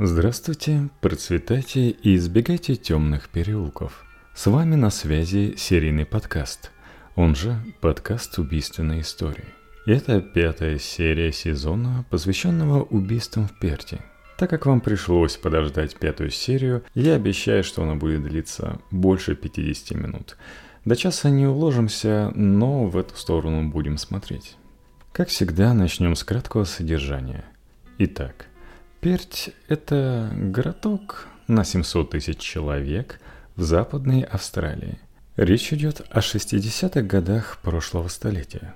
Здравствуйте, процветайте и избегайте темных переулков. С вами на связи серийный подкаст, он же подкаст убийственной истории. Это пятая серия сезона, посвященного убийствам в Перте. Так как вам пришлось подождать пятую серию, я обещаю, что она будет длиться больше 50 минут. До часа не уложимся, но в эту сторону будем смотреть. Как всегда, начнем с краткого содержания. Итак, Перть – это городок на 700 тысяч человек в Западной Австралии. Речь идет о 60-х годах прошлого столетия.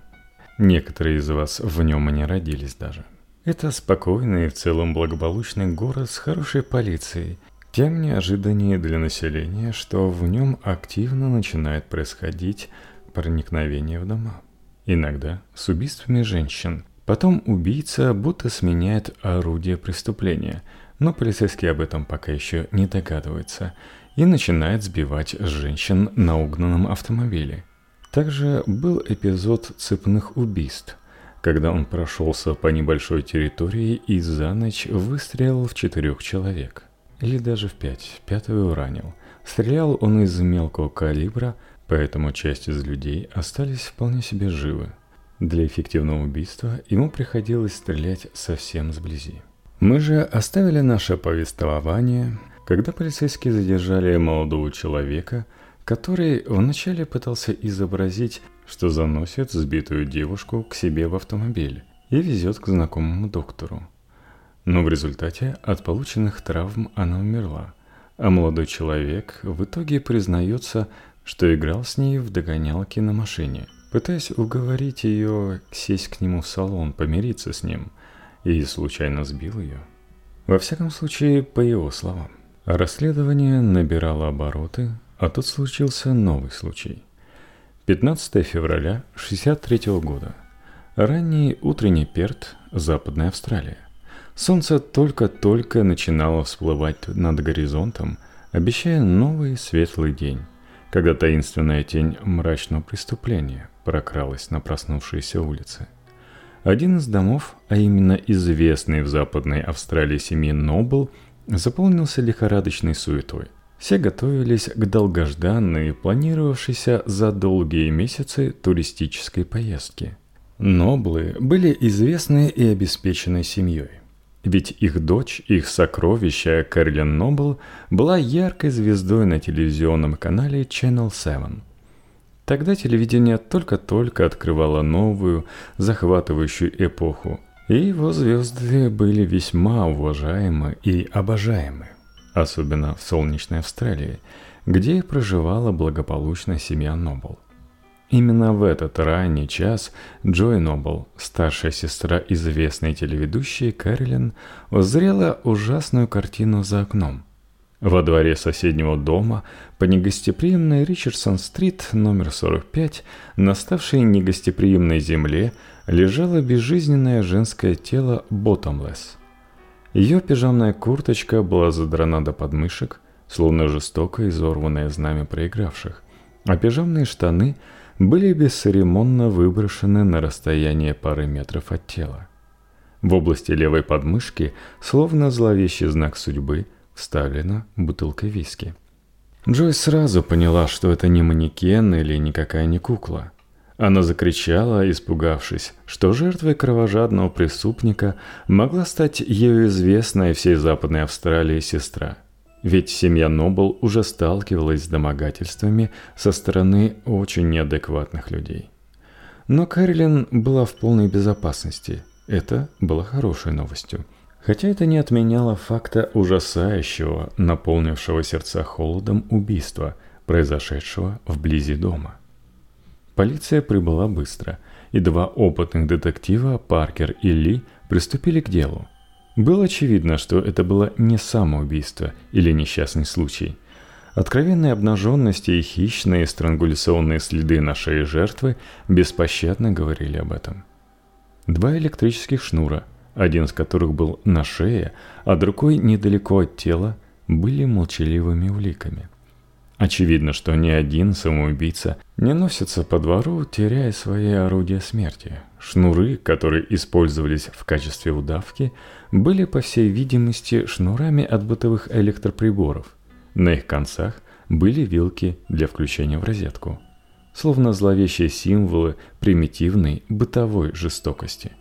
Некоторые из вас в нем и не родились даже. Это спокойный и в целом благополучный город с хорошей полицией, тем неожиданнее для населения, что в нем активно начинает происходить проникновение в дома. Иногда с убийствами женщин – Потом убийца будто сменяет орудие преступления, но полицейский об этом пока еще не догадывается и начинает сбивать женщин на угнанном автомобиле. Также был эпизод цепных убийств, когда он прошелся по небольшой территории и за ночь выстрелил в четырех человек. Или даже в пять, пятого ранил. Стрелял он из мелкого калибра, поэтому часть из людей остались вполне себе живы. Для эффективного убийства ему приходилось стрелять совсем сблизи. Мы же оставили наше повествование, когда полицейские задержали молодого человека, который вначале пытался изобразить, что заносит сбитую девушку к себе в автомобиль и везет к знакомому доктору. Но в результате от полученных травм она умерла, а молодой человек в итоге признается, что играл с ней в догонялки на машине – пытаясь уговорить ее сесть к нему в салон, помириться с ним, и случайно сбил ее. Во всяком случае, по его словам. Расследование набирало обороты, а тут случился новый случай. 15 февраля 63 года. Ранний утренний Перт, Западная Австралия. Солнце только-только начинало всплывать над горизонтом, обещая новый светлый день, когда таинственная тень мрачного преступления прокралась на проснувшиеся улицы. Один из домов, а именно известный в Западной Австралии семьи Нобл, заполнился лихорадочной суетой. Все готовились к долгожданной, планировавшейся за долгие месяцы туристической поездке. Ноблы были известны и обеспеченной семьей. Ведь их дочь, их сокровище Кэролин Нобл, была яркой звездой на телевизионном канале Channel 7 – Тогда телевидение только-только открывало новую, захватывающую эпоху, и его звезды были весьма уважаемы и обожаемы, особенно в солнечной Австралии, где проживала благополучная семья Нобл. Именно в этот ранний час Джой Нобл, старшая сестра известной телеведущей Кэролин, узрела ужасную картину за окном – во дворе соседнего дома по негостеприимной Ричардсон-стрит номер 45 на ставшей негостеприимной земле лежало безжизненное женское тело Ботомлесс. Ее пижамная курточка была задрана до подмышек, словно жестоко изорванное знамя проигравших, а пижамные штаны были бесцеремонно выброшены на расстояние пары метров от тела. В области левой подмышки, словно зловещий знак судьбы – вставлена бутылка виски. Джой сразу поняла, что это не манекен или никакая не кукла. Она закричала, испугавшись, что жертвой кровожадного преступника могла стать ее известная всей Западной Австралии сестра. Ведь семья Нобл уже сталкивалась с домогательствами со стороны очень неадекватных людей. Но Кэролин была в полной безопасности. Это было хорошей новостью – Хотя это не отменяло факта ужасающего, наполнившего сердца холодом убийства, произошедшего вблизи дома. Полиция прибыла быстро, и два опытных детектива, Паркер и Ли, приступили к делу. Было очевидно, что это было не самоубийство или несчастный случай. Откровенные обнаженности и хищные странгуляционные следы на шее жертвы беспощадно говорили об этом. Два электрических шнура – один из которых был на шее, а другой недалеко от тела, были молчаливыми уликами. Очевидно, что ни один самоубийца не носится по двору, теряя свои орудия смерти. Шнуры, которые использовались в качестве удавки, были, по всей видимости, шнурами от бытовых электроприборов. На их концах были вилки для включения в розетку, словно зловещие символы примитивной бытовой жестокости.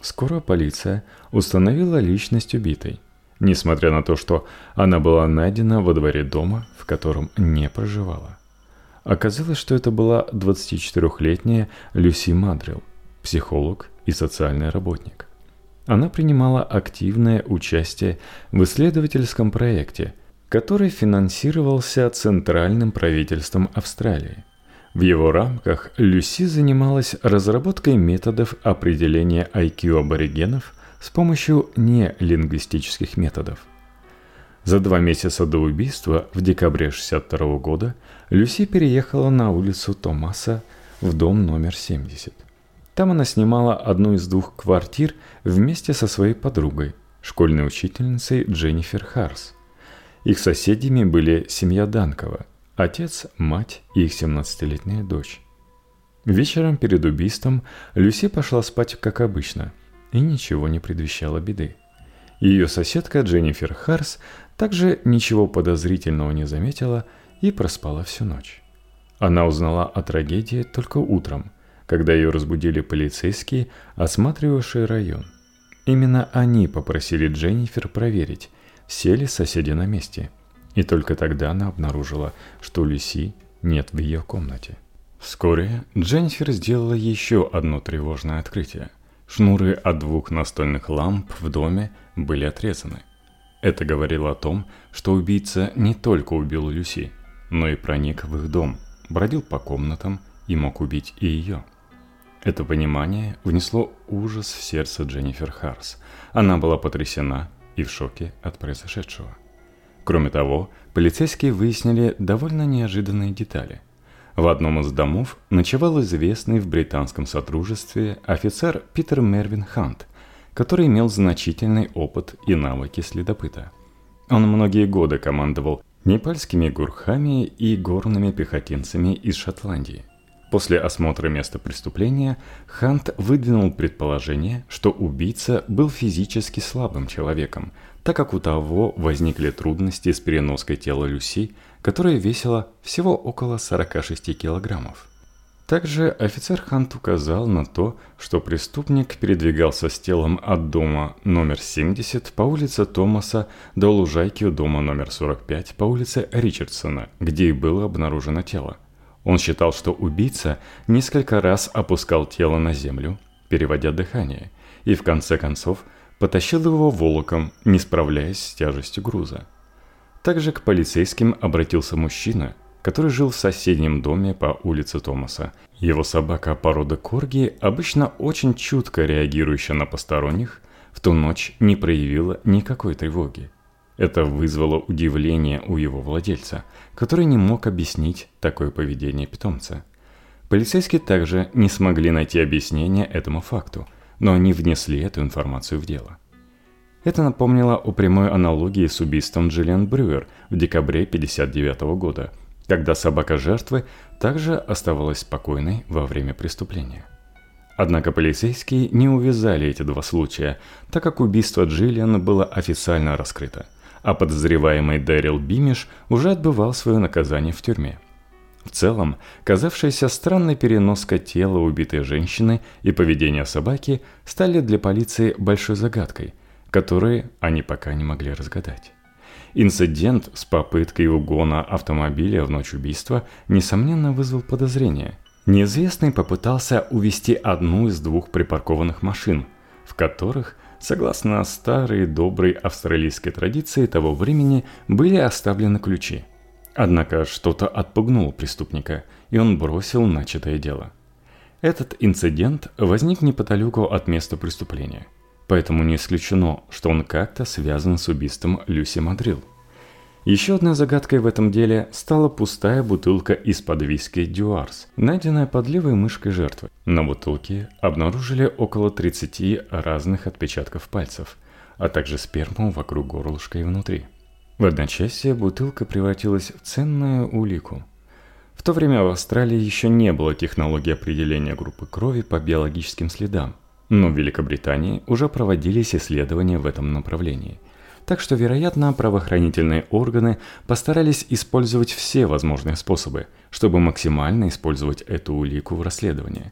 Скоро полиция установила личность убитой несмотря на то, что она была найдена во дворе дома, в котором не проживала. Оказалось, что это была 24-летняя Люси Мадрил, психолог и социальный работник. Она принимала активное участие в исследовательском проекте, который финансировался Центральным правительством Австралии. В его рамках Люси занималась разработкой методов определения IQ аборигенов с помощью нелингвистических методов. За два месяца до убийства в декабре 1962 года Люси переехала на улицу Томаса в дом номер 70. Там она снимала одну из двух квартир вместе со своей подругой, школьной учительницей Дженнифер Харс. Их соседями были семья Данкова, отец, мать и их 17-летняя дочь. Вечером перед убийством Люси пошла спать как обычно – и ничего не предвещало беды. Ее соседка Дженнифер Харс также ничего подозрительного не заметила и проспала всю ночь. Она узнала о трагедии только утром, когда ее разбудили полицейские, осматривавшие район. Именно они попросили Дженнифер проверить, все ли соседи на месте. И только тогда она обнаружила, что Люси нет в ее комнате. Вскоре Дженнифер сделала еще одно тревожное открытие. Шнуры от двух настольных ламп в доме были отрезаны. Это говорило о том, что убийца не только убил Люси, но и проник в их дом, бродил по комнатам и мог убить и ее. Это понимание внесло ужас в сердце Дженнифер Харс. Она была потрясена и в шоке от произошедшего. Кроме того, полицейские выяснили довольно неожиданные детали. В одном из домов ночевал известный в британском сотрудничестве офицер Питер Мервин Хант, который имел значительный опыт и навыки следопыта. Он многие годы командовал непальскими гурхами и горными пехотинцами из Шотландии. После осмотра места преступления Хант выдвинул предположение, что убийца был физически слабым человеком, так как у того возникли трудности с переноской тела Люси которая весила всего около 46 килограммов. Также офицер Хант указал на то, что преступник передвигался с телом от дома номер 70 по улице Томаса до лужайки у дома номер 45 по улице Ричардсона, где и было обнаружено тело. Он считал, что убийца несколько раз опускал тело на землю, переводя дыхание, и в конце концов потащил его волоком, не справляясь с тяжестью груза. Также к полицейским обратился мужчина, который жил в соседнем доме по улице Томаса. Его собака породы корги, обычно очень чутко реагирующая на посторонних, в ту ночь не проявила никакой тревоги. Это вызвало удивление у его владельца, который не мог объяснить такое поведение питомца. Полицейские также не смогли найти объяснение этому факту, но они внесли эту информацию в дело. Это напомнило о прямой аналогии с убийством Джиллиан Брюер в декабре 1959 года, когда собака жертвы также оставалась спокойной во время преступления. Однако полицейские не увязали эти два случая, так как убийство Джиллиан было официально раскрыто, а подозреваемый Дэрил Бимиш уже отбывал свое наказание в тюрьме. В целом, казавшаяся странной переноска тела убитой женщины и поведение собаки стали для полиции большой загадкой – которые они пока не могли разгадать. Инцидент с попыткой угона автомобиля в ночь убийства, несомненно, вызвал подозрение. Неизвестный попытался увести одну из двух припаркованных машин, в которых, согласно старой доброй австралийской традиции того времени, были оставлены ключи. Однако что-то отпугнуло преступника, и он бросил начатое дело. Этот инцидент возник неподалеку от места преступления – Поэтому не исключено, что он как-то связан с убийством Люси Мадрил. Еще одной загадкой в этом деле стала пустая бутылка из-под виски Дюарс, найденная под левой мышкой жертвы. На бутылке обнаружили около 30 разных отпечатков пальцев, а также сперму вокруг горлышка и внутри. В одночасье бутылка превратилась в ценную улику. В то время в Австралии еще не было технологии определения группы крови по биологическим следам, но в Великобритании уже проводились исследования в этом направлении. Так что, вероятно, правоохранительные органы постарались использовать все возможные способы, чтобы максимально использовать эту улику в расследовании.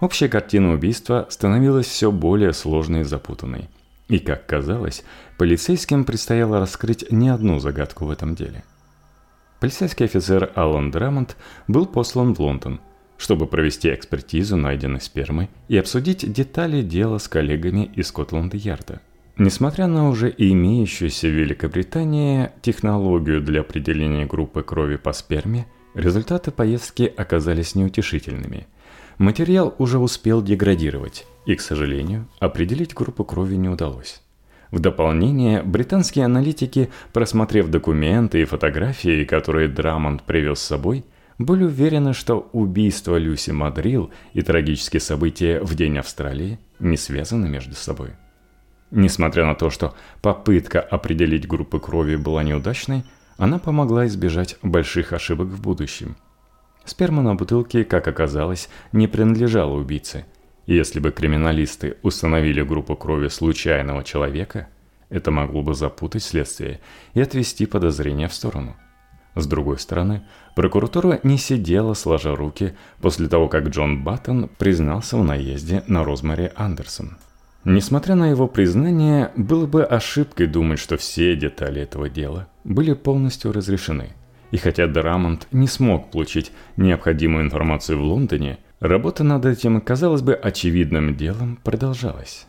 Общая картина убийства становилась все более сложной и запутанной – и, как казалось, полицейским предстояло раскрыть не одну загадку в этом деле. Полицейский офицер Алан Драмонт был послан в Лондон, чтобы провести экспертизу найденной спермы и обсудить детали дела с коллегами из Скотланд-Ярда. Несмотря на уже имеющуюся в Великобритании технологию для определения группы крови по сперме, результаты поездки оказались неутешительными. Материал уже успел деградировать, и, к сожалению, определить группу крови не удалось. В дополнение, британские аналитики, просмотрев документы и фотографии, которые Драмонт привез с собой, были уверены, что убийство Люси Мадрил и трагические события в День Австралии не связаны между собой. Несмотря на то, что попытка определить группы крови была неудачной, она помогла избежать больших ошибок в будущем. Сперма на бутылке, как оказалось, не принадлежала убийце – если бы криминалисты установили группу крови случайного человека, это могло бы запутать следствие и отвести подозрения в сторону. С другой стороны, прокуратура не сидела сложа руки после того, как Джон Баттон признался в наезде на Розмари Андерсон. Несмотря на его признание, было бы ошибкой думать, что все детали этого дела были полностью разрешены. И хотя Драмонт не смог получить необходимую информацию в Лондоне, Работа над этим, казалось бы, очевидным делом продолжалась.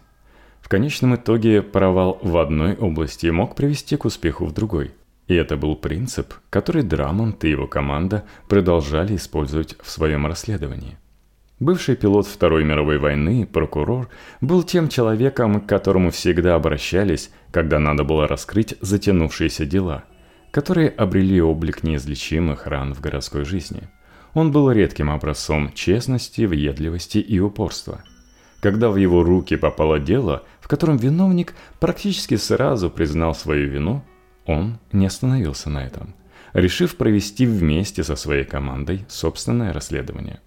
В конечном итоге провал в одной области мог привести к успеху в другой. И это был принцип, который Драмонт и его команда продолжали использовать в своем расследовании. Бывший пилот Второй мировой войны, прокурор, был тем человеком, к которому всегда обращались, когда надо было раскрыть затянувшиеся дела, которые обрели облик неизлечимых ран в городской жизни – он был редким образцом честности, въедливости и упорства. Когда в его руки попало дело, в котором виновник практически сразу признал свою вину, он не остановился на этом, решив провести вместе со своей командой собственное расследование.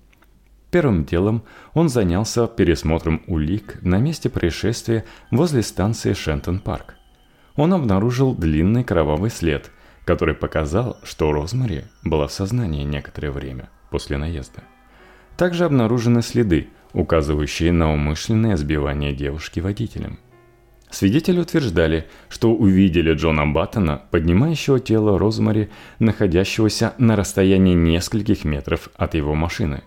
Первым делом он занялся пересмотром улик на месте происшествия возле станции Шентон-Парк. Он обнаружил длинный кровавый след, который показал, что Розмари была в сознании некоторое время – после наезда. Также обнаружены следы, указывающие на умышленное сбивание девушки водителем. Свидетели утверждали, что увидели Джона Баттона, поднимающего тело Розмари, находящегося на расстоянии нескольких метров от его машины.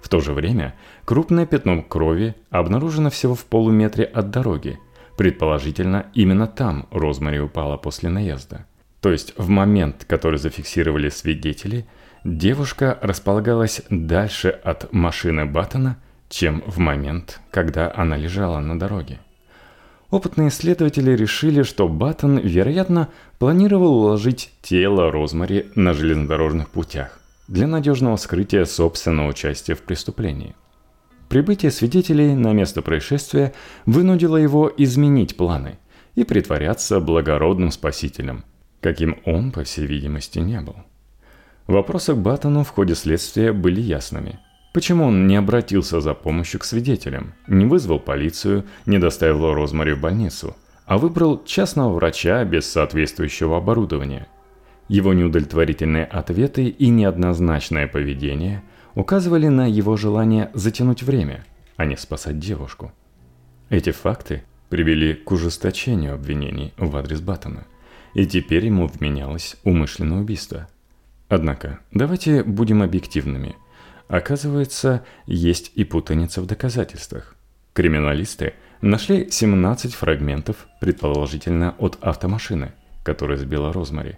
В то же время крупное пятно крови обнаружено всего в полуметре от дороги. Предположительно, именно там Розмари упала после наезда. То есть в момент, который зафиксировали свидетели – Девушка располагалась дальше от машины Баттона, чем в момент, когда она лежала на дороге. Опытные исследователи решили, что Баттон, вероятно, планировал уложить тело Розмари на железнодорожных путях для надежного скрытия собственного участия в преступлении. Прибытие свидетелей на место происшествия вынудило его изменить планы и притворяться благородным спасителем, каким он, по всей видимости, не был. Вопросы к Баттону в ходе следствия были ясными. Почему он не обратился за помощью к свидетелям, не вызвал полицию, не доставил Розмари в больницу, а выбрал частного врача без соответствующего оборудования? Его неудовлетворительные ответы и неоднозначное поведение указывали на его желание затянуть время, а не спасать девушку. Эти факты привели к ужесточению обвинений в адрес Баттона, и теперь ему вменялось умышленное убийство – Однако, давайте будем объективными. Оказывается, есть и путаница в доказательствах. Криминалисты нашли 17 фрагментов, предположительно от автомашины, которая сбила Розмари.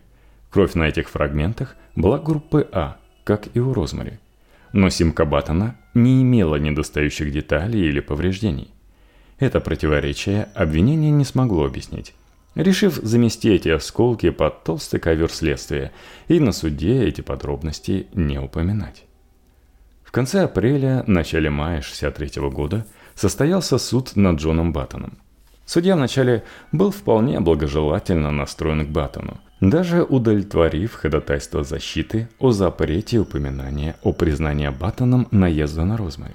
Кровь на этих фрагментах была группы А, как и у Розмари. Но симка Баттона не имела недостающих деталей или повреждений. Это противоречие обвинение не смогло объяснить решив замести эти осколки под толстый ковер следствия и на суде эти подробности не упоминать. В конце апреля, начале мая 63 года состоялся суд над Джоном Баттоном. Судья вначале был вполне благожелательно настроен к Баттону, Даже удовлетворив ходатайство защиты о запрете упоминания о признании Баттоном наезда на Розмари.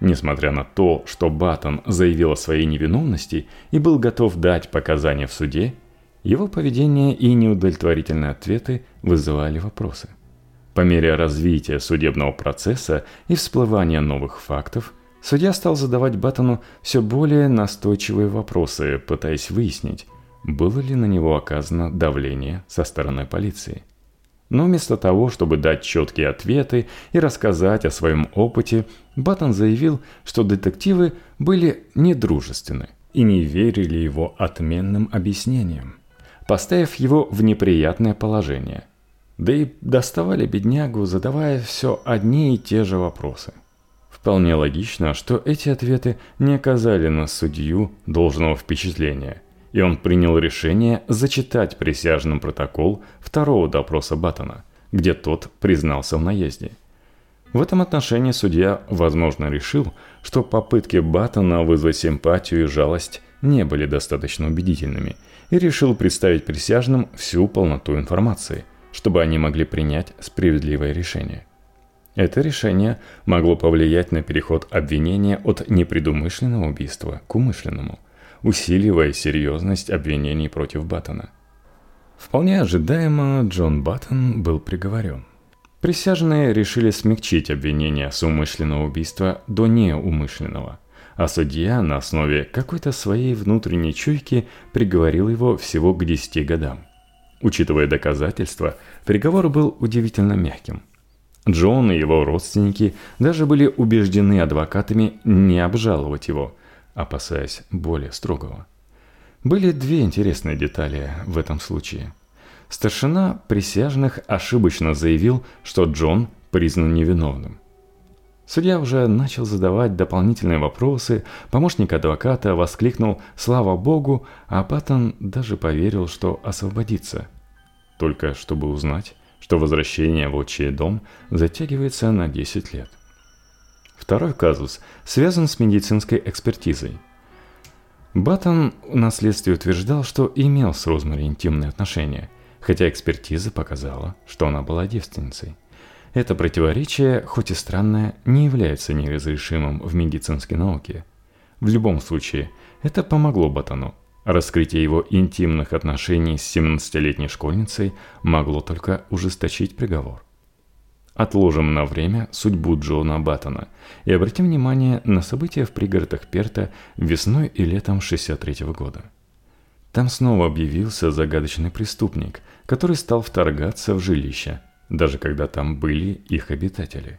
Несмотря на то, что Баттон заявил о своей невиновности и был готов дать показания в суде, его поведение и неудовлетворительные ответы вызывали вопросы. По мере развития судебного процесса и всплывания новых фактов, судья стал задавать Баттону все более настойчивые вопросы, пытаясь выяснить, было ли на него оказано давление со стороны полиции. Но вместо того, чтобы дать четкие ответы и рассказать о своем опыте, Баттон заявил, что детективы были недружественны и не верили его отменным объяснениям, поставив его в неприятное положение. Да и доставали беднягу, задавая все одни и те же вопросы. Вполне логично, что эти ответы не оказали на судью должного впечатления – и он принял решение зачитать присяжным протокол второго допроса Баттона, где тот признался в наезде. В этом отношении судья, возможно, решил, что попытки Баттона вызвать симпатию и жалость не были достаточно убедительными, и решил представить присяжным всю полноту информации, чтобы они могли принять справедливое решение. Это решение могло повлиять на переход обвинения от непредумышленного убийства к умышленному – усиливая серьезность обвинений против Баттона. Вполне ожидаемо Джон Баттон был приговорен. Присяжные решили смягчить обвинение с умышленного убийства до неумышленного, а судья на основе какой-то своей внутренней чуйки приговорил его всего к 10 годам. Учитывая доказательства, приговор был удивительно мягким. Джон и его родственники даже были убеждены адвокатами не обжаловать его – опасаясь более строгого. Были две интересные детали в этом случае. Старшина присяжных ошибочно заявил, что Джон признан невиновным. Судья уже начал задавать дополнительные вопросы, помощник адвоката воскликнул «Слава Богу!», а Паттон даже поверил, что освободится. Только чтобы узнать, что возвращение в отчий дом затягивается на 10 лет. Второй казус связан с медицинской экспертизой. Баттон на следствии утверждал, что имел с Розмари интимные отношения, хотя экспертиза показала, что она была девственницей. Это противоречие, хоть и странное, не является неразрешимым в медицинской науке. В любом случае, это помогло Баттону. Раскрытие его интимных отношений с 17-летней школьницей могло только ужесточить приговор. Отложим на время судьбу Джона Баттона и обратим внимание на события в пригородах Перта весной и летом 63 -го года. Там снова объявился загадочный преступник, который стал вторгаться в жилище, даже когда там были их обитатели.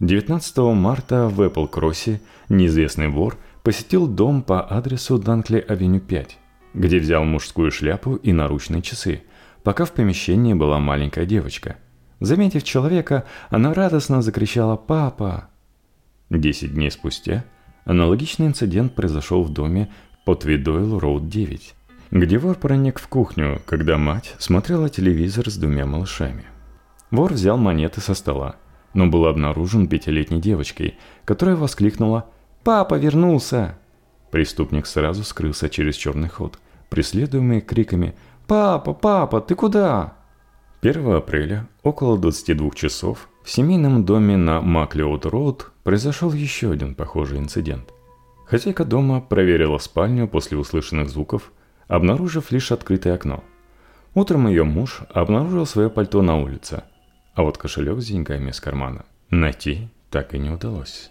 19 марта в Эппл-Кроссе неизвестный вор посетил дом по адресу Данкли-авеню 5, где взял мужскую шляпу и наручные часы, пока в помещении была маленькая девочка – Заметив человека, она радостно закричала «Папа!». Десять дней спустя аналогичный инцидент произошел в доме по Твидойл Роуд 9, где вор проник в кухню, когда мать смотрела телевизор с двумя малышами. Вор взял монеты со стола, но был обнаружен пятилетней девочкой, которая воскликнула «Папа вернулся!». Преступник сразу скрылся через черный ход, преследуемый криками «Папа, папа, ты куда?». 1 апреля, около 22 часов, в семейном доме на Маклеод-Роуд произошел еще один похожий инцидент. Хозяйка дома проверила спальню после услышанных звуков, обнаружив лишь открытое окно. Утром ее муж обнаружил свое пальто на улице, а вот кошелек с деньгами из кармана найти так и не удалось.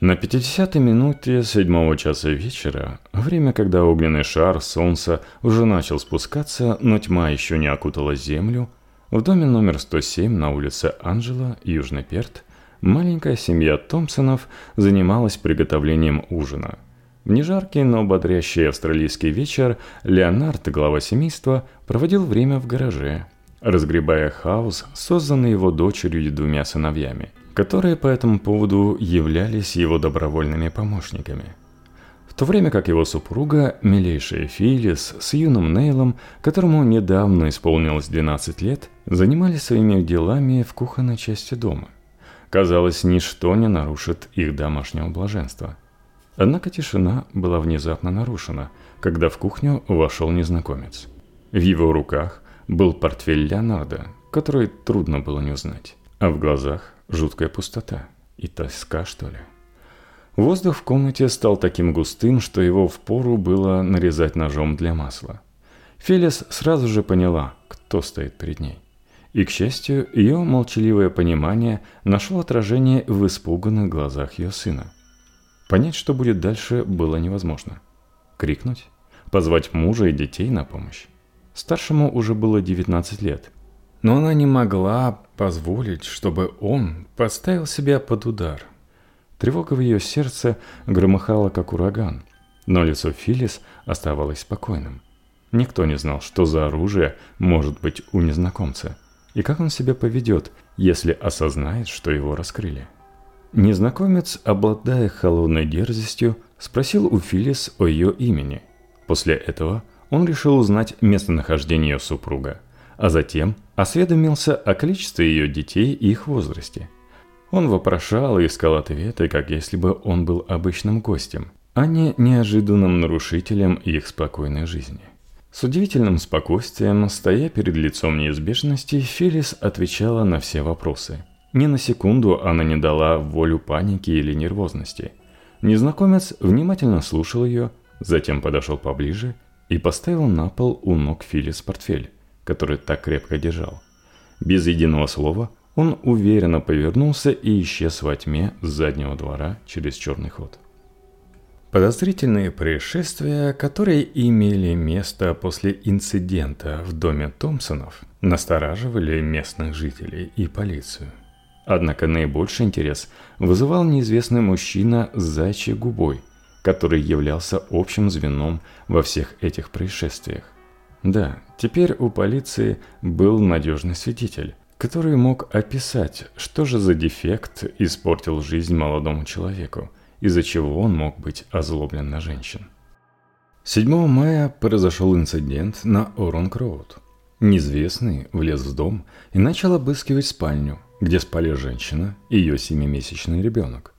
На 50-й минуте седьмого часа вечера, время, когда огненный шар солнца уже начал спускаться, но тьма еще не окутала землю, в доме номер 107 на улице Анжела, Южный Перт, маленькая семья Томпсонов занималась приготовлением ужина. В нежаркий, но бодрящий австралийский вечер Леонард, глава семейства, проводил время в гараже, разгребая хаос, созданный его дочерью и двумя сыновьями – которые по этому поводу являлись его добровольными помощниками. В то время как его супруга, милейшая Филлис, с юным Нейлом, которому недавно исполнилось 12 лет, занимались своими делами в кухонной части дома. Казалось, ничто не нарушит их домашнего блаженства. Однако тишина была внезапно нарушена, когда в кухню вошел незнакомец. В его руках был портфель Леонардо, который трудно было не узнать, а в глазах жуткая пустота и тоска, что ли. Воздух в комнате стал таким густым, что его впору было нарезать ножом для масла. Фелис сразу же поняла, кто стоит перед ней. И, к счастью, ее молчаливое понимание нашло отражение в испуганных глазах ее сына. Понять, что будет дальше, было невозможно. Крикнуть? Позвать мужа и детей на помощь? Старшему уже было 19 лет. Но она не могла позволить, чтобы он поставил себя под удар – Тревога в ее сердце громыхала, как ураган, но лицо Филис оставалось спокойным. Никто не знал, что за оружие может быть у незнакомца, и как он себя поведет, если осознает, что его раскрыли. Незнакомец, обладая холодной дерзостью, спросил у Филис о ее имени. После этого он решил узнать местонахождение ее супруга, а затем осведомился о количестве ее детей и их возрасте – он вопрошал и искал ответы, как если бы он был обычным гостем, а не неожиданным нарушителем их спокойной жизни. С удивительным спокойствием, стоя перед лицом неизбежности, Фелис отвечала на все вопросы. Ни на секунду она не дала волю панике или нервозности. Незнакомец внимательно слушал ее, затем подошел поближе и поставил на пол у ног Филис портфель, который так крепко держал. Без единого слова он уверенно повернулся и исчез во тьме с заднего двора через черный ход. Подозрительные происшествия, которые имели место после инцидента в доме Томпсонов, настораживали местных жителей и полицию. Однако наибольший интерес вызывал неизвестный мужчина с зайчьей губой, который являлся общим звеном во всех этих происшествиях. Да, теперь у полиции был надежный свидетель, который мог описать, что же за дефект испортил жизнь молодому человеку, из-за чего он мог быть озлоблен на женщин. 7 мая произошел инцидент на Оронг-Роуд. Неизвестный влез в дом и начал обыскивать спальню, где спали женщина и ее семимесячный ребенок.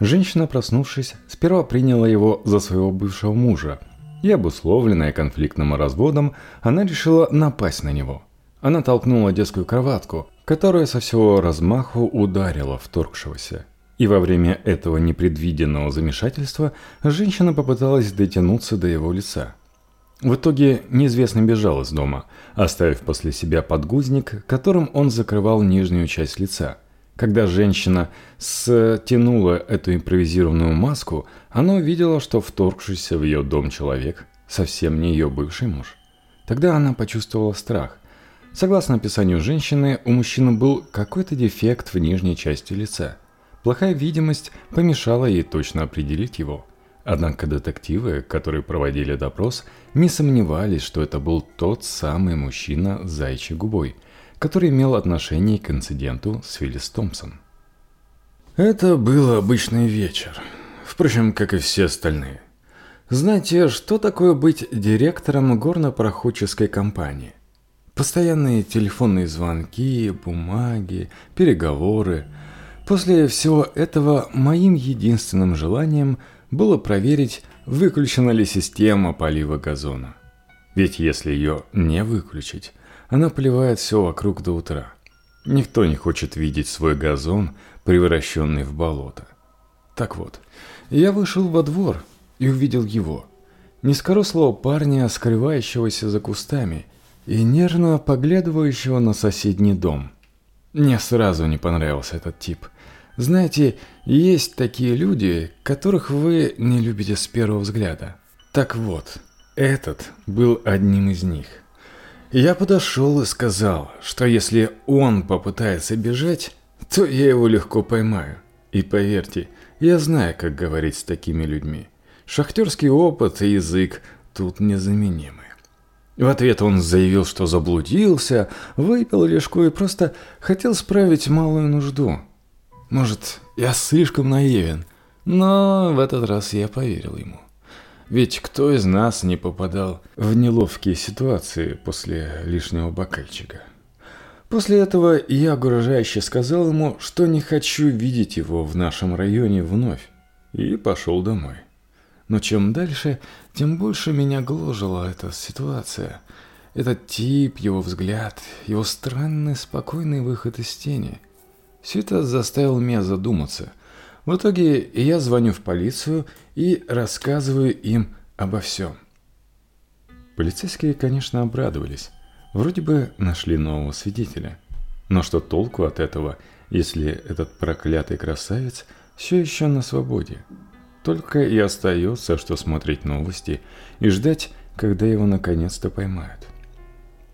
Женщина, проснувшись, сперва приняла его за своего бывшего мужа, и обусловленная конфликтным разводом, она решила напасть на него – она толкнула детскую кроватку, которая со всего размаху ударила вторгшегося. И во время этого непредвиденного замешательства женщина попыталась дотянуться до его лица. В итоге неизвестный бежал из дома, оставив после себя подгузник, которым он закрывал нижнюю часть лица. Когда женщина стянула эту импровизированную маску, она увидела, что вторгшийся в ее дом человек совсем не ее бывший муж. Тогда она почувствовала страх – Согласно описанию женщины, у мужчины был какой-то дефект в нижней части лица. Плохая видимость помешала ей точно определить его. Однако детективы, которые проводили допрос, не сомневались, что это был тот самый мужчина с зайчьей губой, который имел отношение к инциденту с Филлис Томпсон. Это был обычный вечер. Впрочем, как и все остальные. Знаете, что такое быть директором горнопроходческой компании? Постоянные телефонные звонки, бумаги, переговоры. После всего этого моим единственным желанием было проверить, выключена ли система полива газона. Ведь если ее не выключить, она поливает все вокруг до утра. Никто не хочет видеть свой газон, превращенный в болото. Так вот, я вышел во двор и увидел его. Низкорослого парня, скрывающегося за кустами – и нервно поглядывающего на соседний дом. Мне сразу не понравился этот тип. Знаете, есть такие люди, которых вы не любите с первого взгляда. Так вот, этот был одним из них. Я подошел и сказал, что если он попытается бежать, то я его легко поймаю. И поверьте, я знаю, как говорить с такими людьми. Шахтерский опыт и язык тут незаменимы. В ответ он заявил, что заблудился, выпил лишку и просто хотел справить малую нужду. Может, я слишком наивен, но в этот раз я поверил ему. Ведь кто из нас не попадал в неловкие ситуации после лишнего бокальчика? После этого я угрожающе сказал ему, что не хочу видеть его в нашем районе вновь, и пошел домой. Но чем дальше, тем больше меня гложила эта ситуация. Этот тип, его взгляд, его странный спокойный выход из тени. Все это заставило меня задуматься. В итоге я звоню в полицию и рассказываю им обо всем. Полицейские, конечно, обрадовались. Вроде бы нашли нового свидетеля. Но что толку от этого, если этот проклятый красавец все еще на свободе? Только и остается, что смотреть новости и ждать, когда его наконец-то поймают.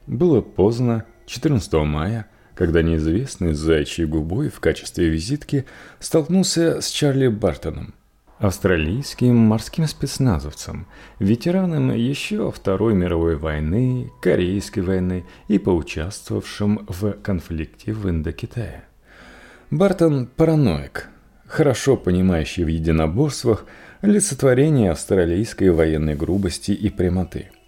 Было поздно, 14 мая, когда неизвестный с зайчьей губой в качестве визитки столкнулся с Чарли Бартоном, австралийским морским спецназовцем, ветераном еще Второй мировой войны, Корейской войны и поучаствовавшим в конфликте в Индокитае. Бартон – параноик, хорошо понимающий в единоборствах олицетворение австралийской военной грубости и прямоты –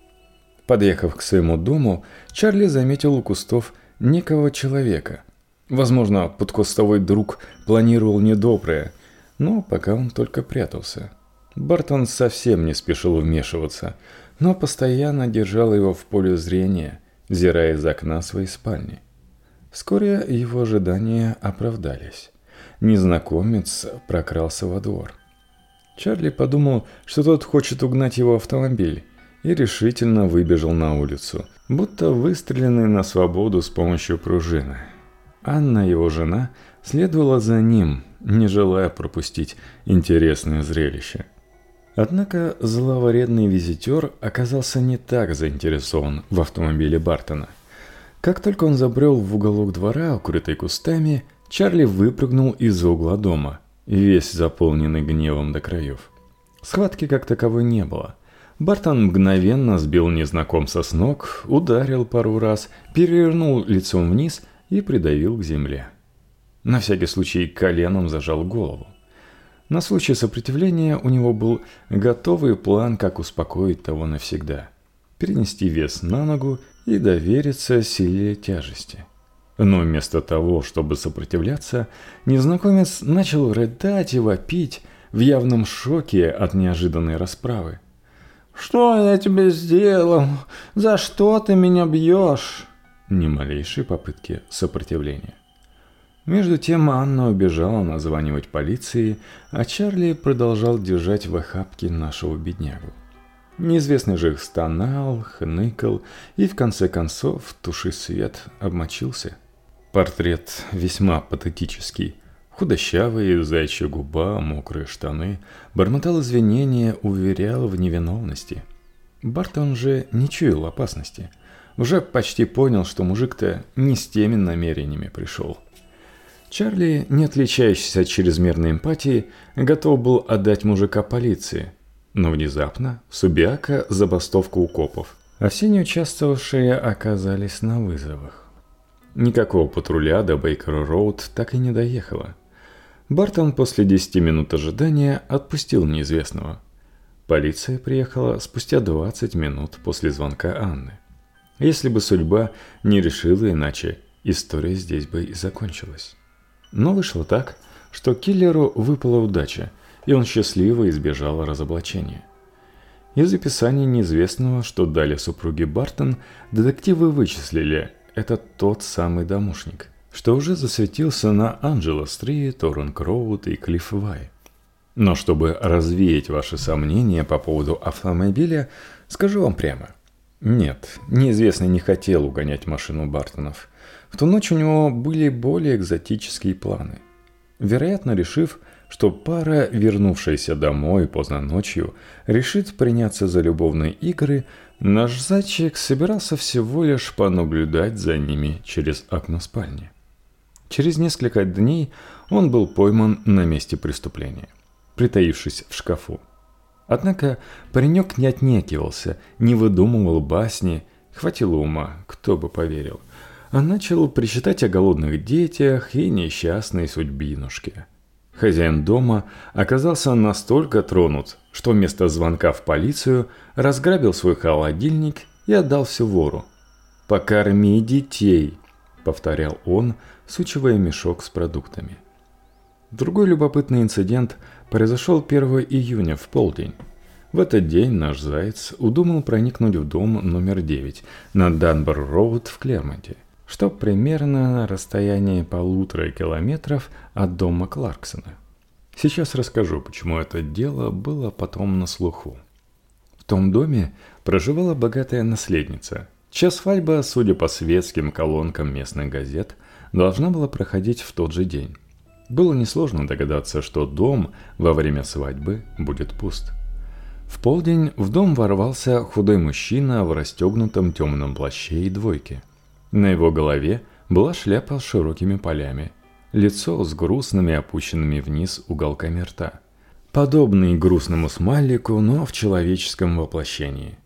Подъехав к своему дому, Чарли заметил у кустов некого человека. Возможно, подкустовой друг планировал недоброе, но пока он только прятался. Бартон совсем не спешил вмешиваться, но постоянно держал его в поле зрения, зирая из окна своей спальни. Вскоре его ожидания оправдались. Незнакомец прокрался во двор. Чарли подумал, что тот хочет угнать его автомобиль, и решительно выбежал на улицу, будто выстреленный на свободу с помощью пружины. Анна, его жена, следовала за ним, не желая пропустить интересное зрелище. Однако зловредный визитер оказался не так заинтересован в автомобиле Бартона. Как только он забрел в уголок двора, укрытый кустами, Чарли выпрыгнул из угла дома, весь заполненный гневом до краев. Схватки как таковой не было – Бартон мгновенно сбил незнакомца с ног, ударил пару раз, перевернул лицом вниз и придавил к земле. На всякий случай коленом зажал голову. На случай сопротивления у него был готовый план, как успокоить того навсегда. Перенести вес на ногу и довериться силе тяжести. Но вместо того, чтобы сопротивляться, незнакомец начал рыдать и вопить в явном шоке от неожиданной расправы. «Что я тебе сделал? За что ты меня бьешь?» Ни малейшей попытки сопротивления. Между тем Анна убежала названивать полиции, а Чарли продолжал держать в охапке нашего беднягу. Неизвестный же их стонал, хныкал и в конце концов, туши свет, обмочился. Портрет весьма патетический. Худощавый, зайчья губа, мокрые штаны, бормотал извинения, уверял в невиновности. Бартон же не чуял опасности. Уже почти понял, что мужик-то не с теми намерениями пришел. Чарли, не отличающийся от чрезмерной эмпатии, готов был отдать мужика полиции. Но внезапно Субиака забастовка у копов, а все неучаствовавшие оказались на вызовах. Никакого патруля до Бейкер-Роуд так и не доехало – Бартон после 10 минут ожидания отпустил неизвестного. Полиция приехала спустя 20 минут после звонка Анны. Если бы судьба не решила иначе, история здесь бы и закончилась. Но вышло так, что киллеру выпала удача, и он счастливо избежал разоблачения. Из описания неизвестного, что дали супруги Бартон, детективы вычислили, это тот самый домушник – что уже засветился на Анджело-стрит, Торрен-Кроуд и Клифф-Вай. Но чтобы развеять ваши сомнения по поводу автомобиля, скажу вам прямо. Нет, неизвестный не хотел угонять машину Бартонов. В ту ночь у него были более экзотические планы. Вероятно, решив, что пара, вернувшаяся домой поздно ночью, решит приняться за любовные игры, наш зайчик собирался всего лишь понаблюдать за ними через окно спальни. Через несколько дней он был пойман на месте преступления, притаившись в шкафу. Однако паренек не отнекивался, не выдумывал басни, хватило ума, кто бы поверил, а начал причитать о голодных детях и несчастной судьбинушке. Хозяин дома оказался настолько тронут, что вместо звонка в полицию разграбил свой холодильник и отдал все вору. «Покорми детей», — повторял он, сучивая мешок с продуктами. Другой любопытный инцидент произошел 1 июня в полдень. В этот день наш заяц удумал проникнуть в дом номер 9 на Данбор-Роуд в Клермонте, что примерно на расстоянии полутора километров от дома Кларксона. Сейчас расскажу, почему это дело было потом на слуху. В том доме проживала богатая наследница, чья свадьба, судя по светским колонкам местных газет, должна была проходить в тот же день. Было несложно догадаться, что дом во время свадьбы будет пуст – в полдень в дом ворвался худой мужчина в расстегнутом темном плаще и двойке. На его голове была шляпа с широкими полями, лицо с грустными опущенными вниз уголками рта. Подобный грустному смайлику, но в человеческом воплощении.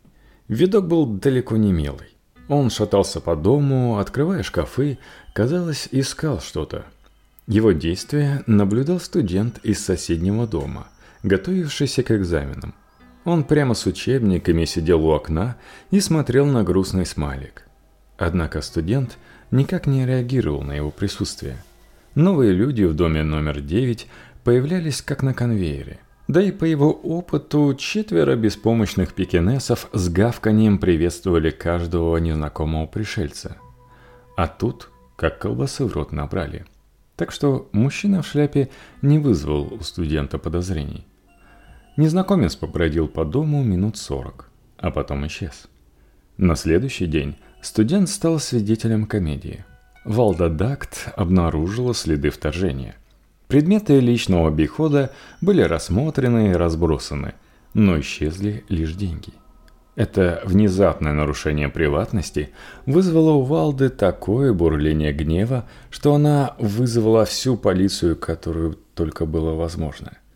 Видок был далеко не милый. Он шатался по дому, открывая шкафы, казалось, искал что-то. Его действия наблюдал студент из соседнего дома, готовившийся к экзаменам. Он прямо с учебниками сидел у окна и смотрел на грустный смайлик. Однако студент никак не реагировал на его присутствие. Новые люди в доме номер 9 появлялись как на конвейере. Да и по его опыту четверо беспомощных пекинесов с гавканием приветствовали каждого незнакомого пришельца. А тут как колбасы в рот набрали. Так что мужчина в шляпе не вызвал у студента подозрений. Незнакомец побродил по дому минут сорок, а потом исчез. На следующий день студент стал свидетелем комедии. Валда Дакт обнаружила следы вторжения. Предметы личного обихода были рассмотрены и разбросаны, но исчезли лишь деньги. Это внезапное нарушение приватности вызвало у Валды такое бурление гнева, что она вызвала всю полицию, которую только было возможно –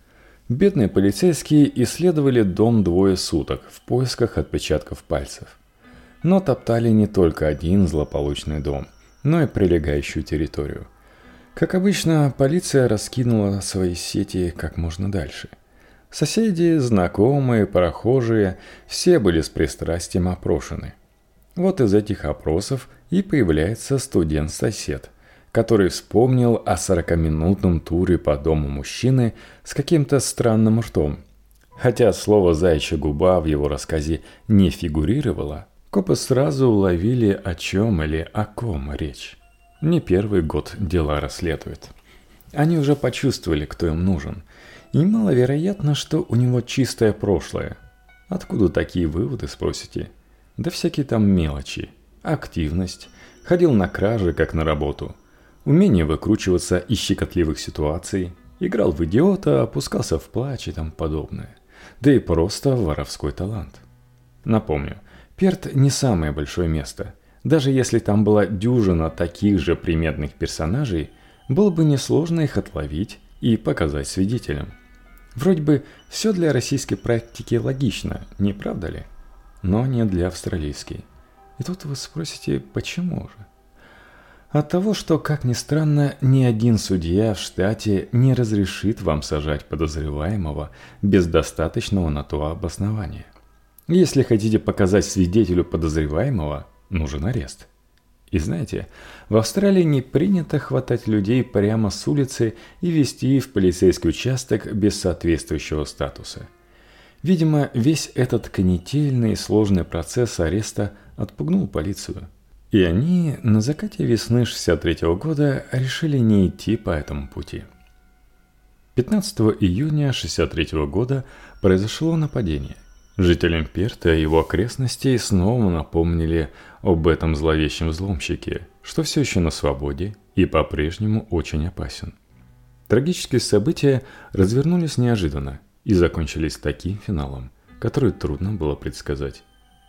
Бедные полицейские исследовали дом двое суток в поисках отпечатков пальцев. Но топтали не только один злополучный дом, но и прилегающую территорию. Как обычно, полиция раскинула свои сети как можно дальше. Соседи, знакомые, прохожие – все были с пристрастием опрошены. Вот из этих опросов и появляется студент-сосед – который вспомнил о сорокаминутном туре по дому мужчины с каким-то странным ртом. Хотя слово «заячья губа» в его рассказе не фигурировало, копы сразу уловили, о чем или о ком речь. Не первый год дела расследуют. Они уже почувствовали, кто им нужен. И маловероятно, что у него чистое прошлое. Откуда такие выводы, спросите? Да всякие там мелочи. Активность. Ходил на кражи, как на работу – умение выкручиваться из щекотливых ситуаций, играл в идиота, опускался в плач и тому подобное. Да и просто воровской талант. Напомню, Перт не самое большое место. Даже если там была дюжина таких же приметных персонажей, было бы несложно их отловить и показать свидетелям. Вроде бы все для российской практики логично, не правда ли? Но не для австралийской. И тут вы спросите, почему же? От того, что, как ни странно, ни один судья в штате не разрешит вам сажать подозреваемого без достаточного на то обоснования. Если хотите показать свидетелю подозреваемого, нужен арест. И знаете, в Австралии не принято хватать людей прямо с улицы и вести в полицейский участок без соответствующего статуса. Видимо, весь этот канительный и сложный процесс ареста отпугнул полицию – и они на закате весны 63 -го года решили не идти по этому пути. 15 июня 63 -го года произошло нападение. Жителям Перта и его окрестностей снова напомнили об этом зловещем взломщике, что все еще на свободе и по-прежнему очень опасен. Трагические события развернулись неожиданно и закончились таким финалом, который трудно было предсказать.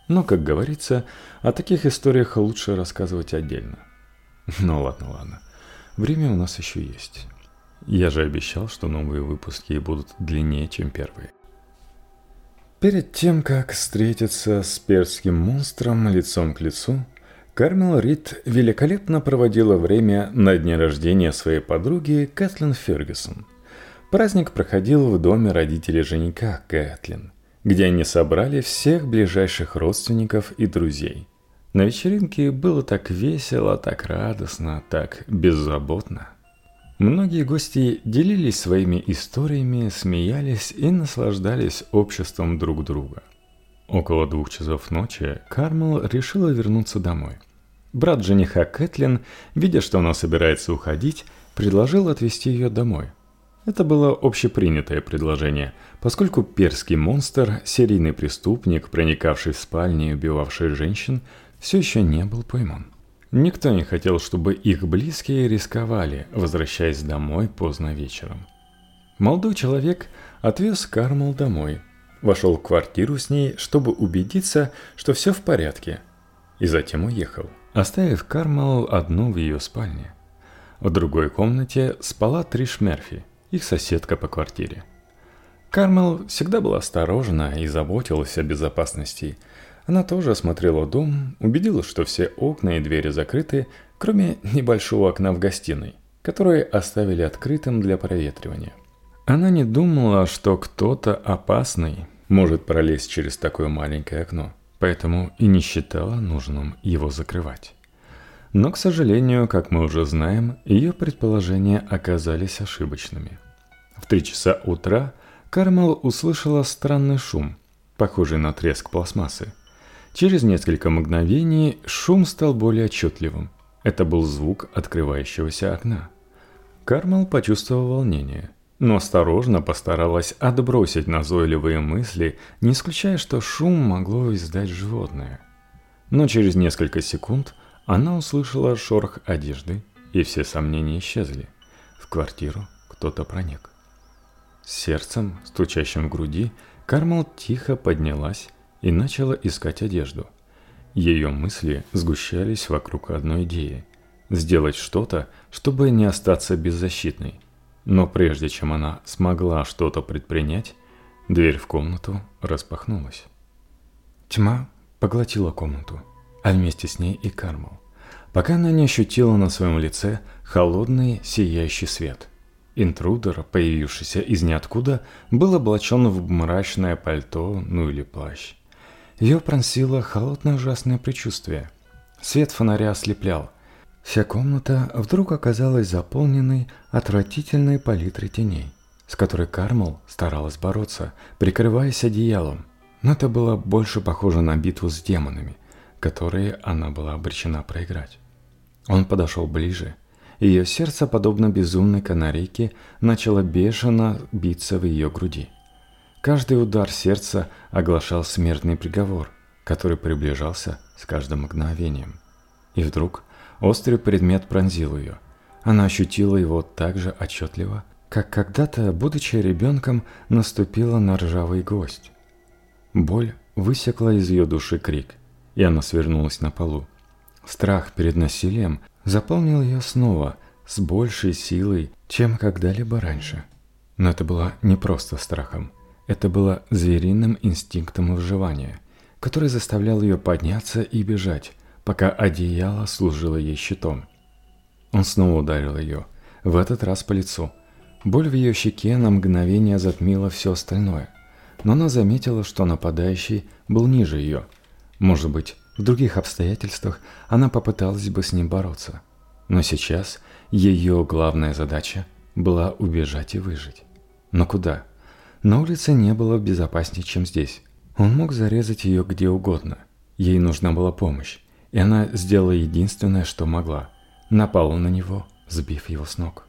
Но, как говорится, о таких историях лучше рассказывать отдельно. Ну ладно, ладно. Время у нас еще есть. Я же обещал, что новые выпуски будут длиннее, чем первые. Перед тем, как встретиться с перским монстром лицом к лицу, Кармел Рид великолепно проводила время на дне рождения своей подруги Кэтлин Фергюсон. Праздник проходил в доме родителей женика Кэтлин где они собрали всех ближайших родственников и друзей. На вечеринке было так весело, так радостно, так беззаботно. Многие гости делились своими историями, смеялись и наслаждались обществом друг друга. Около двух часов ночи Кармел решила вернуться домой. Брат жениха Кэтлин, видя, что она собирается уходить, предложил отвезти ее домой. Это было общепринятое предложение, поскольку перский монстр, серийный преступник, проникавший в спальни и убивавший женщин, все еще не был пойман. Никто не хотел, чтобы их близкие рисковали, возвращаясь домой поздно вечером. Молодой человек отвез Кармал домой, вошел в квартиру с ней, чтобы убедиться, что все в порядке, и затем уехал, оставив Кармал одну в ее спальне. В другой комнате спала Триш Мерфи, их соседка по квартире. Кармел всегда была осторожна и заботилась о безопасности. Она тоже осмотрела дом, убедилась, что все окна и двери закрыты, кроме небольшого окна в гостиной, которое оставили открытым для проветривания. Она не думала, что кто-то опасный может пролезть через такое маленькое окно, поэтому и не считала нужным его закрывать. Но, к сожалению, как мы уже знаем, ее предположения оказались ошибочными. В три часа утра Кармел услышала странный шум, похожий на треск пластмассы. Через несколько мгновений шум стал более отчетливым. Это был звук открывающегося окна. Кармел почувствовал волнение, но осторожно постаралась отбросить назойливые мысли, не исключая, что шум могло издать животное. Но через несколько секунд – она услышала шорох одежды, и все сомнения исчезли. В квартиру кто-то проник. С сердцем, стучащим в груди, Кармал тихо поднялась и начала искать одежду. Ее мысли сгущались вокруг одной идеи – сделать что-то, чтобы не остаться беззащитной. Но прежде чем она смогла что-то предпринять, дверь в комнату распахнулась. Тьма поглотила комнату – а вместе с ней и Кармал, пока она не ощутила на своем лице холодный сияющий свет. Интрудер, появившийся из ниоткуда, был облачен в мрачное пальто, ну или плащ. Ее пронзило холодное ужасное предчувствие. Свет фонаря ослеплял. Вся комната вдруг оказалась заполненной отвратительной палитрой теней, с которой Кармал старалась бороться, прикрываясь одеялом. Но это было больше похоже на битву с демонами, которые она была обречена проиграть. Он подошел ближе, ее сердце, подобно безумной канарейке, начало бешено биться в ее груди. Каждый удар сердца оглашал смертный приговор, который приближался с каждым мгновением. И вдруг острый предмет пронзил ее. Она ощутила его так же отчетливо, как когда-то, будучи ребенком, наступила на ржавый гвоздь. Боль высекла из ее души крик – и она свернулась на полу. Страх перед насилием заполнил ее снова с большей силой, чем когда-либо раньше. Но это было не просто страхом. Это было звериным инстинктом выживания, который заставлял ее подняться и бежать, пока одеяло служило ей щитом. Он снова ударил ее, в этот раз по лицу. Боль в ее щеке на мгновение затмила все остальное, но она заметила, что нападающий был ниже ее – может быть, в других обстоятельствах она попыталась бы с ним бороться. Но сейчас ее главная задача была убежать и выжить. Но куда? На улице не было безопаснее, чем здесь. Он мог зарезать ее где угодно. Ей нужна была помощь, и она сделала единственное, что могла. Напала на него, сбив его с ног.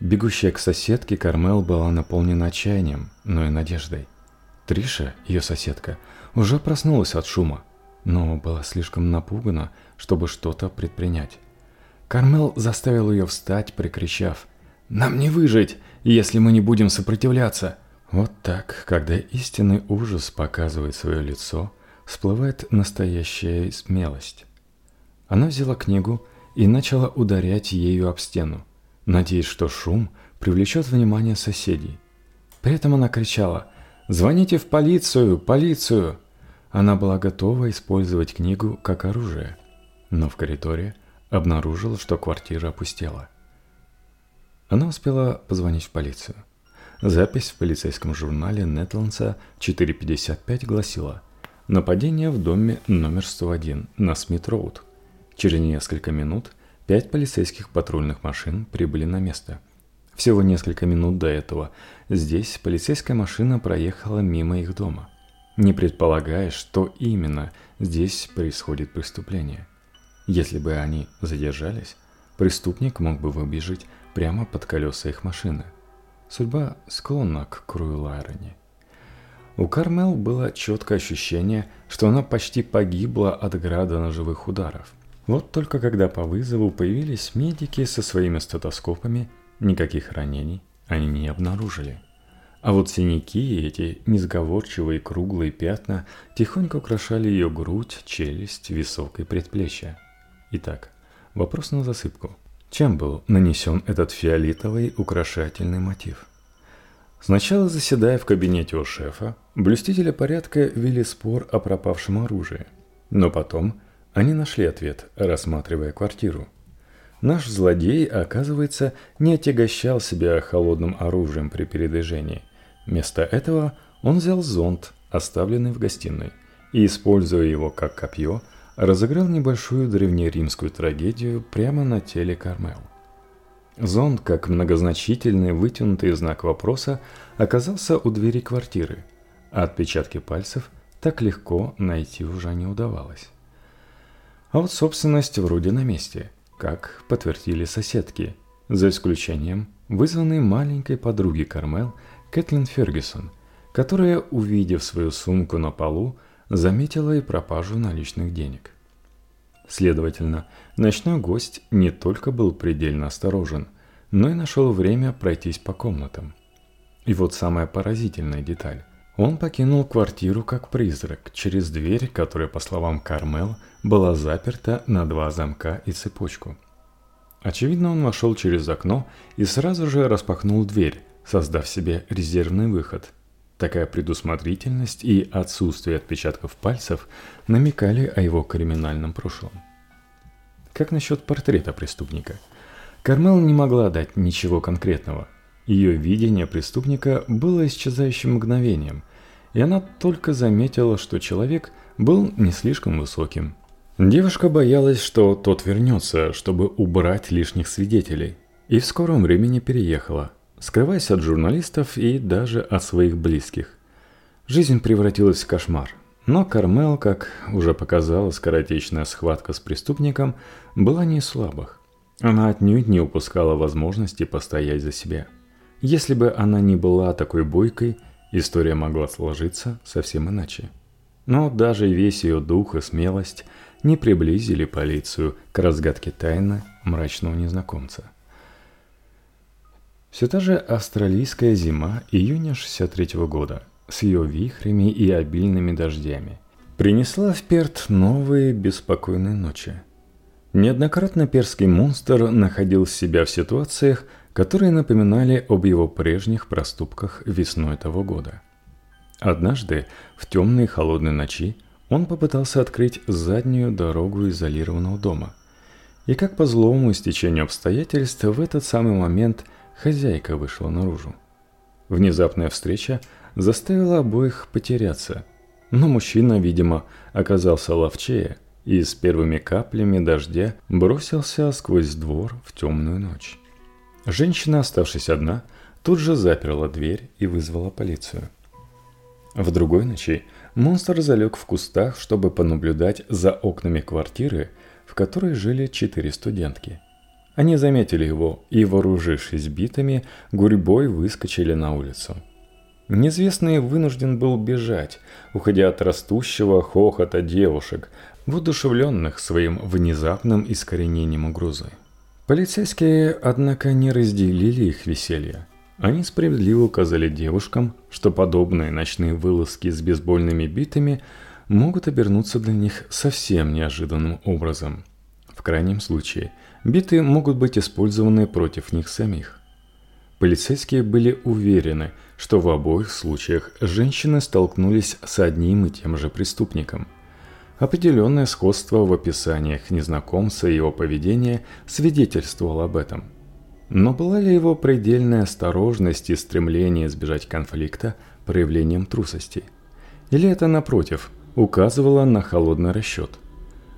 Бегущая к соседке Кармел была наполнена отчаянием, но и надеждой. Триша, ее соседка, уже проснулась от шума, но была слишком напугана, чтобы что-то предпринять. Кармел заставил ее встать, прикричав «Нам не выжить, если мы не будем сопротивляться!» Вот так, когда истинный ужас показывает свое лицо, всплывает настоящая смелость. Она взяла книгу и начала ударять ею об стену, надеясь, что шум привлечет внимание соседей. При этом она кричала «Звоните в полицию! Полицию!» Она была готова использовать книгу как оружие, но в коридоре обнаружила, что квартира опустела. Она успела позвонить в полицию. Запись в полицейском журнале Нетландса 455 гласила «Нападение в доме номер 101 на Смит-Роуд». Через несколько минут Пять полицейских патрульных машин прибыли на место. Всего несколько минут до этого здесь полицейская машина проехала мимо их дома, не предполагая, что именно здесь происходит преступление. Если бы они задержались, преступник мог бы выбежать прямо под колеса их машины. Судьба склонна к Круэлайроне. У Кармел было четкое ощущение, что она почти погибла от града ножевых ударов – вот только когда по вызову появились медики со своими стетоскопами, никаких ранений они не обнаружили. А вот синяки и эти несговорчивые круглые пятна тихонько украшали ее грудь, челюсть, висок и предплечье. Итак, вопрос на засыпку. Чем был нанесен этот фиолетовый украшательный мотив? Сначала, заседая в кабинете у шефа, блюстители порядка вели спор о пропавшем оружии. Но потом они нашли ответ, рассматривая квартиру. Наш злодей, оказывается, не отягощал себя холодным оружием при передвижении. Вместо этого он взял зонт, оставленный в гостиной, и, используя его как копье, разыграл небольшую древнеримскую трагедию прямо на теле Кармел. Зонт, как многозначительный вытянутый знак вопроса, оказался у двери квартиры, а отпечатки пальцев так легко найти уже не удавалось. А вот собственность вроде на месте, как подтвердили соседки, за исключением вызванной маленькой подруги Кармел Кэтлин Фергюсон, которая, увидев свою сумку на полу, заметила и пропажу наличных денег. Следовательно, ночной гость не только был предельно осторожен, но и нашел время пройтись по комнатам. И вот самая поразительная деталь – он покинул квартиру как призрак через дверь, которая, по словам Кармел, была заперта на два замка и цепочку. Очевидно, он вошел через окно и сразу же распахнул дверь, создав себе резервный выход. Такая предусмотрительность и отсутствие отпечатков пальцев намекали о его криминальном прошлом. Как насчет портрета преступника? Кармел не могла дать ничего конкретного – ее видение преступника было исчезающим мгновением, и она только заметила, что человек был не слишком высоким. Девушка боялась, что тот вернется, чтобы убрать лишних свидетелей, и в скором времени переехала, скрываясь от журналистов и даже от своих близких. Жизнь превратилась в кошмар, но Кармел, как уже показала скоротечная схватка с преступником, была не из слабых. Она отнюдь не упускала возможности постоять за себя – если бы она не была такой бойкой, история могла сложиться совсем иначе. Но даже весь ее дух и смелость не приблизили полицию к разгадке тайны мрачного незнакомца. Все та же австралийская зима июня 63 -го года с ее вихрями и обильными дождями принесла в Перт новые беспокойные ночи. Неоднократно перский монстр находил себя в ситуациях, которые напоминали об его прежних проступках весной того года. Однажды, в темные холодные ночи, он попытался открыть заднюю дорогу изолированного дома. И как по злому стечению обстоятельств, в этот самый момент хозяйка вышла наружу. Внезапная встреча заставила обоих потеряться, но мужчина, видимо, оказался ловчее и с первыми каплями дождя бросился сквозь двор в темную ночь. Женщина, оставшись одна, тут же заперла дверь и вызвала полицию. В другой ночи монстр залег в кустах, чтобы понаблюдать за окнами квартиры, в которой жили четыре студентки. Они заметили его и, вооружившись битами, гурьбой выскочили на улицу. Неизвестный вынужден был бежать, уходя от растущего хохота девушек, воодушевленных своим внезапным искоренением угрозы. Полицейские, однако, не разделили их веселье. Они справедливо указали девушкам, что подобные ночные вылазки с бейсбольными битами могут обернуться для них совсем неожиданным образом. В крайнем случае, биты могут быть использованы против них самих. Полицейские были уверены, что в обоих случаях женщины столкнулись с одним и тем же преступником – Определенное сходство в описаниях незнакомца и его поведения свидетельствовало об этом. Но была ли его предельная осторожность и стремление избежать конфликта проявлением трусости? Или это, напротив, указывало на холодный расчет?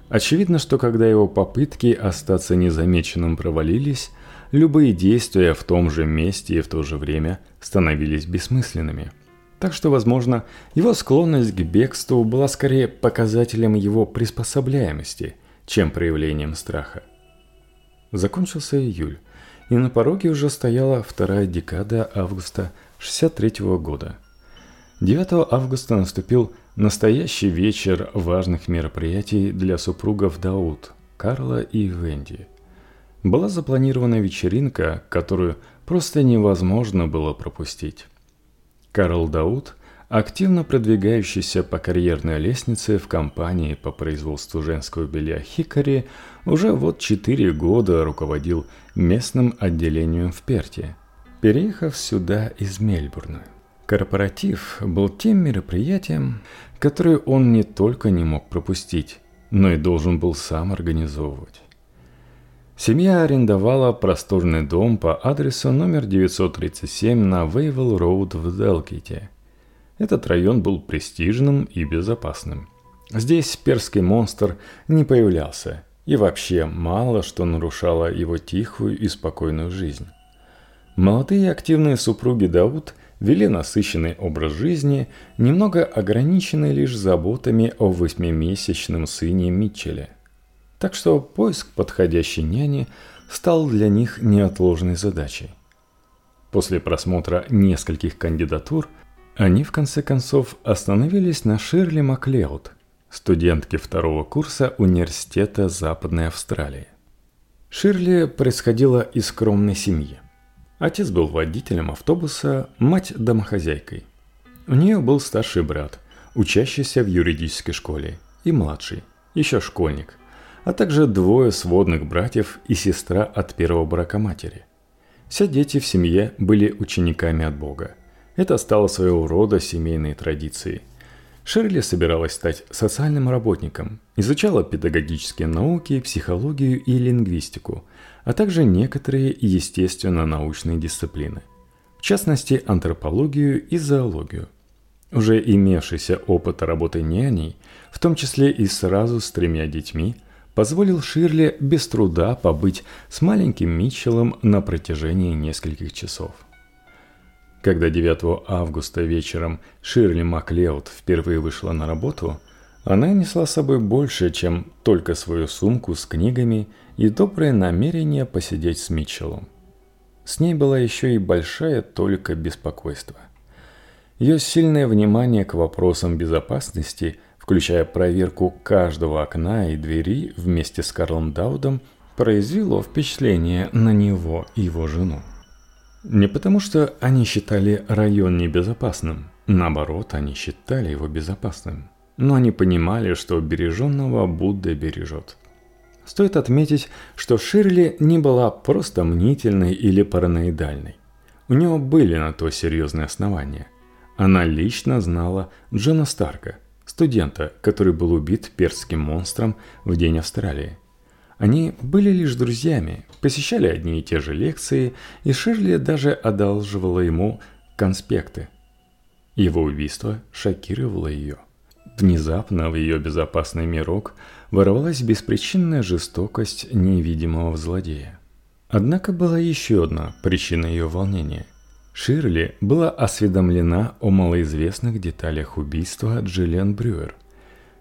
Очевидно, что когда его попытки остаться незамеченным провалились, любые действия в том же месте и в то же время становились бессмысленными. Так что, возможно, его склонность к бегству была скорее показателем его приспособляемости, чем проявлением страха. Закончился июль, и на пороге уже стояла вторая декада августа 63 -го года. 9 августа наступил настоящий вечер важных мероприятий для супругов Дауд, Карла и Венди. Была запланирована вечеринка, которую просто невозможно было пропустить. Карл Дауд, активно продвигающийся по карьерной лестнице в компании по производству женского белья Хикари, уже вот четыре года руководил местным отделением в Перте, переехав сюда из Мельбурна. Корпоратив был тем мероприятием, которое он не только не мог пропустить, но и должен был сам организовывать. Семья арендовала просторный дом по адресу номер 937 на Вейвел-Роуд в Делките. Этот район был престижным и безопасным. Здесь перский монстр не появлялся, и вообще мало что нарушало его тихую и спокойную жизнь. Молодые активные супруги Дауд вели насыщенный образ жизни, немного ограниченный лишь заботами о восьмимесячном сыне Митчеле – так что поиск подходящей няни стал для них неотложной задачей. После просмотра нескольких кандидатур они в конце концов остановились на Ширли Маклеуд, студентке второго курса Университета Западной Австралии. Ширли происходила из скромной семьи. Отец был водителем автобуса, мать – домохозяйкой. У нее был старший брат, учащийся в юридической школе, и младший, еще школьник – а также двое сводных братьев и сестра от первого брака матери. Все дети в семье были учениками от Бога. Это стало своего рода семейной традицией. Шерли собиралась стать социальным работником, изучала педагогические науки, психологию и лингвистику, а также некоторые естественно-научные дисциплины, в частности антропологию и зоологию. Уже имевшийся опыт работы няней, в том числе и сразу с тремя детьми – позволил Ширли без труда побыть с маленьким Митчеллом на протяжении нескольких часов. Когда 9 августа вечером Ширли Маклеод впервые вышла на работу, она несла с собой больше, чем только свою сумку с книгами и доброе намерение посидеть с Митчеллом. С ней была еще и большая только беспокойство. Ее сильное внимание к вопросам безопасности – включая проверку каждого окна и двери вместе с Карлом Даудом, произвело впечатление на него и его жену. Не потому, что они считали район небезопасным, наоборот, они считали его безопасным. Но они понимали, что береженного Будда бережет. Стоит отметить, что Ширли не была просто мнительной или параноидальной. У него были на то серьезные основания. Она лично знала Джона Старка – студента, который был убит перским монстром в День Австралии. Они были лишь друзьями, посещали одни и те же лекции, и Ширли даже одалживала ему конспекты. Его убийство шокировало ее. Внезапно в ее безопасный мирок ворвалась беспричинная жестокость невидимого злодея. Однако была еще одна причина ее волнения – Ширли была осведомлена о малоизвестных деталях убийства Джиллиан Брюер,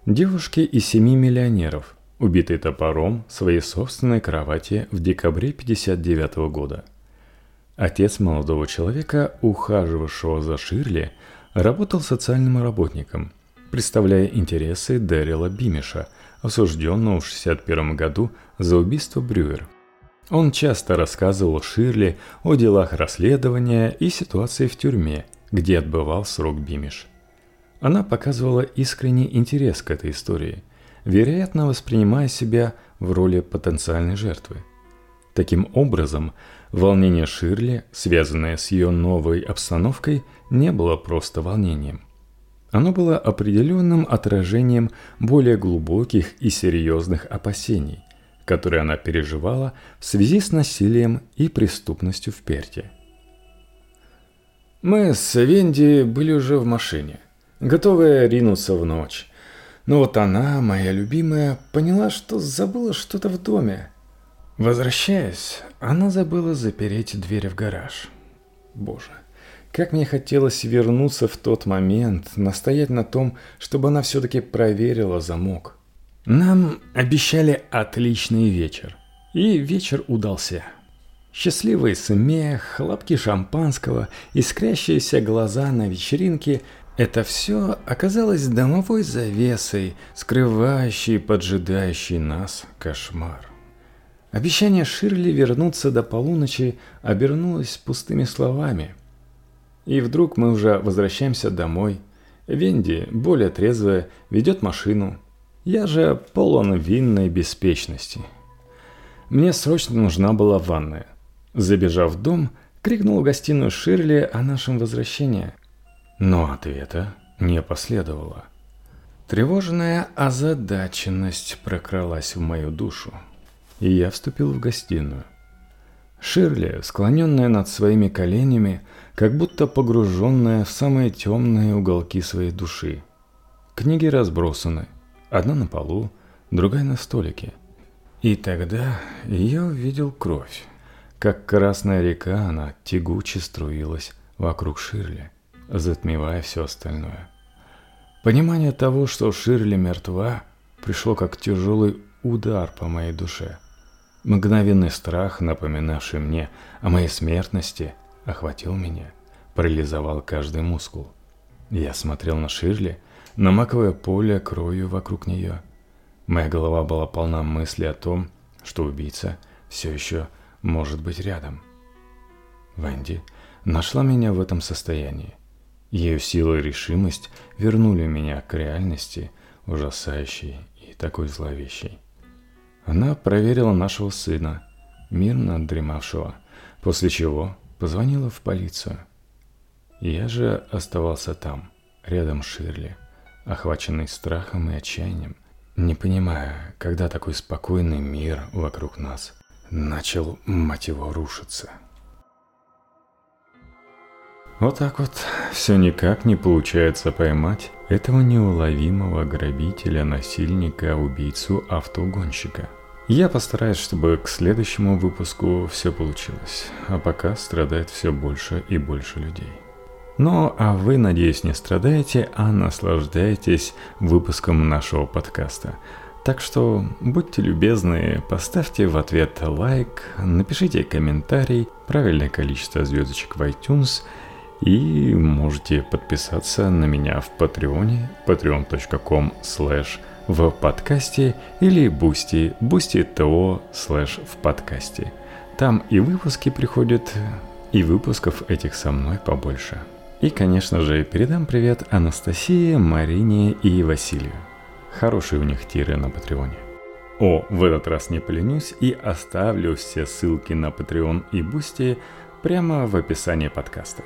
девушки из семи миллионеров, убитой топором в своей собственной кровати в декабре 1959 года. Отец молодого человека, ухаживавшего за Ширли, работал социальным работником, представляя интересы Дэрила Бимиша, осужденного в 1961 году за убийство Брюер – он часто рассказывал Ширли о делах расследования и ситуации в тюрьме, где отбывал срок Бимиш. Она показывала искренний интерес к этой истории, вероятно воспринимая себя в роли потенциальной жертвы. Таким образом, волнение Ширли, связанное с ее новой обстановкой, не было просто волнением. Оно было определенным отражением более глубоких и серьезных опасений, которые она переживала в связи с насилием и преступностью в Перте. Мы с Венди были уже в машине, готовые ринуться в ночь. Но вот она, моя любимая, поняла, что забыла что-то в доме. Возвращаясь, она забыла запереть дверь в гараж. Боже, как мне хотелось вернуться в тот момент, настоять на том, чтобы она все-таки проверила замок. Нам обещали отличный вечер. И вечер удался. Счастливый смех, хлопки шампанского, искрящиеся глаза на вечеринке – это все оказалось домовой завесой, скрывающей поджидающий нас кошмар. Обещание Ширли вернуться до полуночи обернулось пустыми словами. И вдруг мы уже возвращаемся домой. Венди, более трезвая, ведет машину. Я же полон винной беспечности. Мне срочно нужна была ванная. Забежав в дом, крикнул в гостиную Ширли о нашем возвращении. Но ответа не последовало. Тревожная озадаченность прокралась в мою душу, и я вступил в гостиную. Ширли, склоненная над своими коленями, как будто погруженная в самые темные уголки своей души. Книги разбросаны, одна на полу, другая на столике. И тогда я увидел кровь. Как красная река она тягуче струилась вокруг Ширли, затмевая все остальное. Понимание того, что Ширли мертва, пришло как тяжелый удар по моей душе. Мгновенный страх, напоминавший мне о моей смертности, охватил меня, парализовал каждый мускул. Я смотрел на Ширли, на маковое поле кровью вокруг нее. Моя голова была полна мысли о том, что убийца все еще может быть рядом. Венди нашла меня в этом состоянии. Ее сила и решимость вернули меня к реальности, ужасающей и такой зловещей. Она проверила нашего сына, мирно дремавшего, после чего позвонила в полицию. Я же оставался там, рядом с Ширли, охваченный страхом и отчаянием, не понимая, когда такой спокойный мир вокруг нас – начал, мать его, рушиться. Вот так вот все никак не получается поймать этого неуловимого грабителя, насильника, убийцу, автоугонщика. Я постараюсь, чтобы к следующему выпуску все получилось, а пока страдает все больше и больше людей. Ну, а вы, надеюсь, не страдаете, а наслаждаетесь выпуском нашего подкаста – так что будьте любезны, поставьте в ответ лайк, напишите комментарий, правильное количество звездочек в iTunes и можете подписаться на меня в Патреоне, patreon.com slash в подкасте или Бусти, boosty.to slash в подкасте. Там и выпуски приходят, и выпусков этих со мной побольше. И, конечно же, передам привет Анастасии, Марине и Василию. Хорошие у них тиры на Патреоне. О, в этот раз не поленюсь и оставлю все ссылки на Patreon и Бусти прямо в описании подкаста.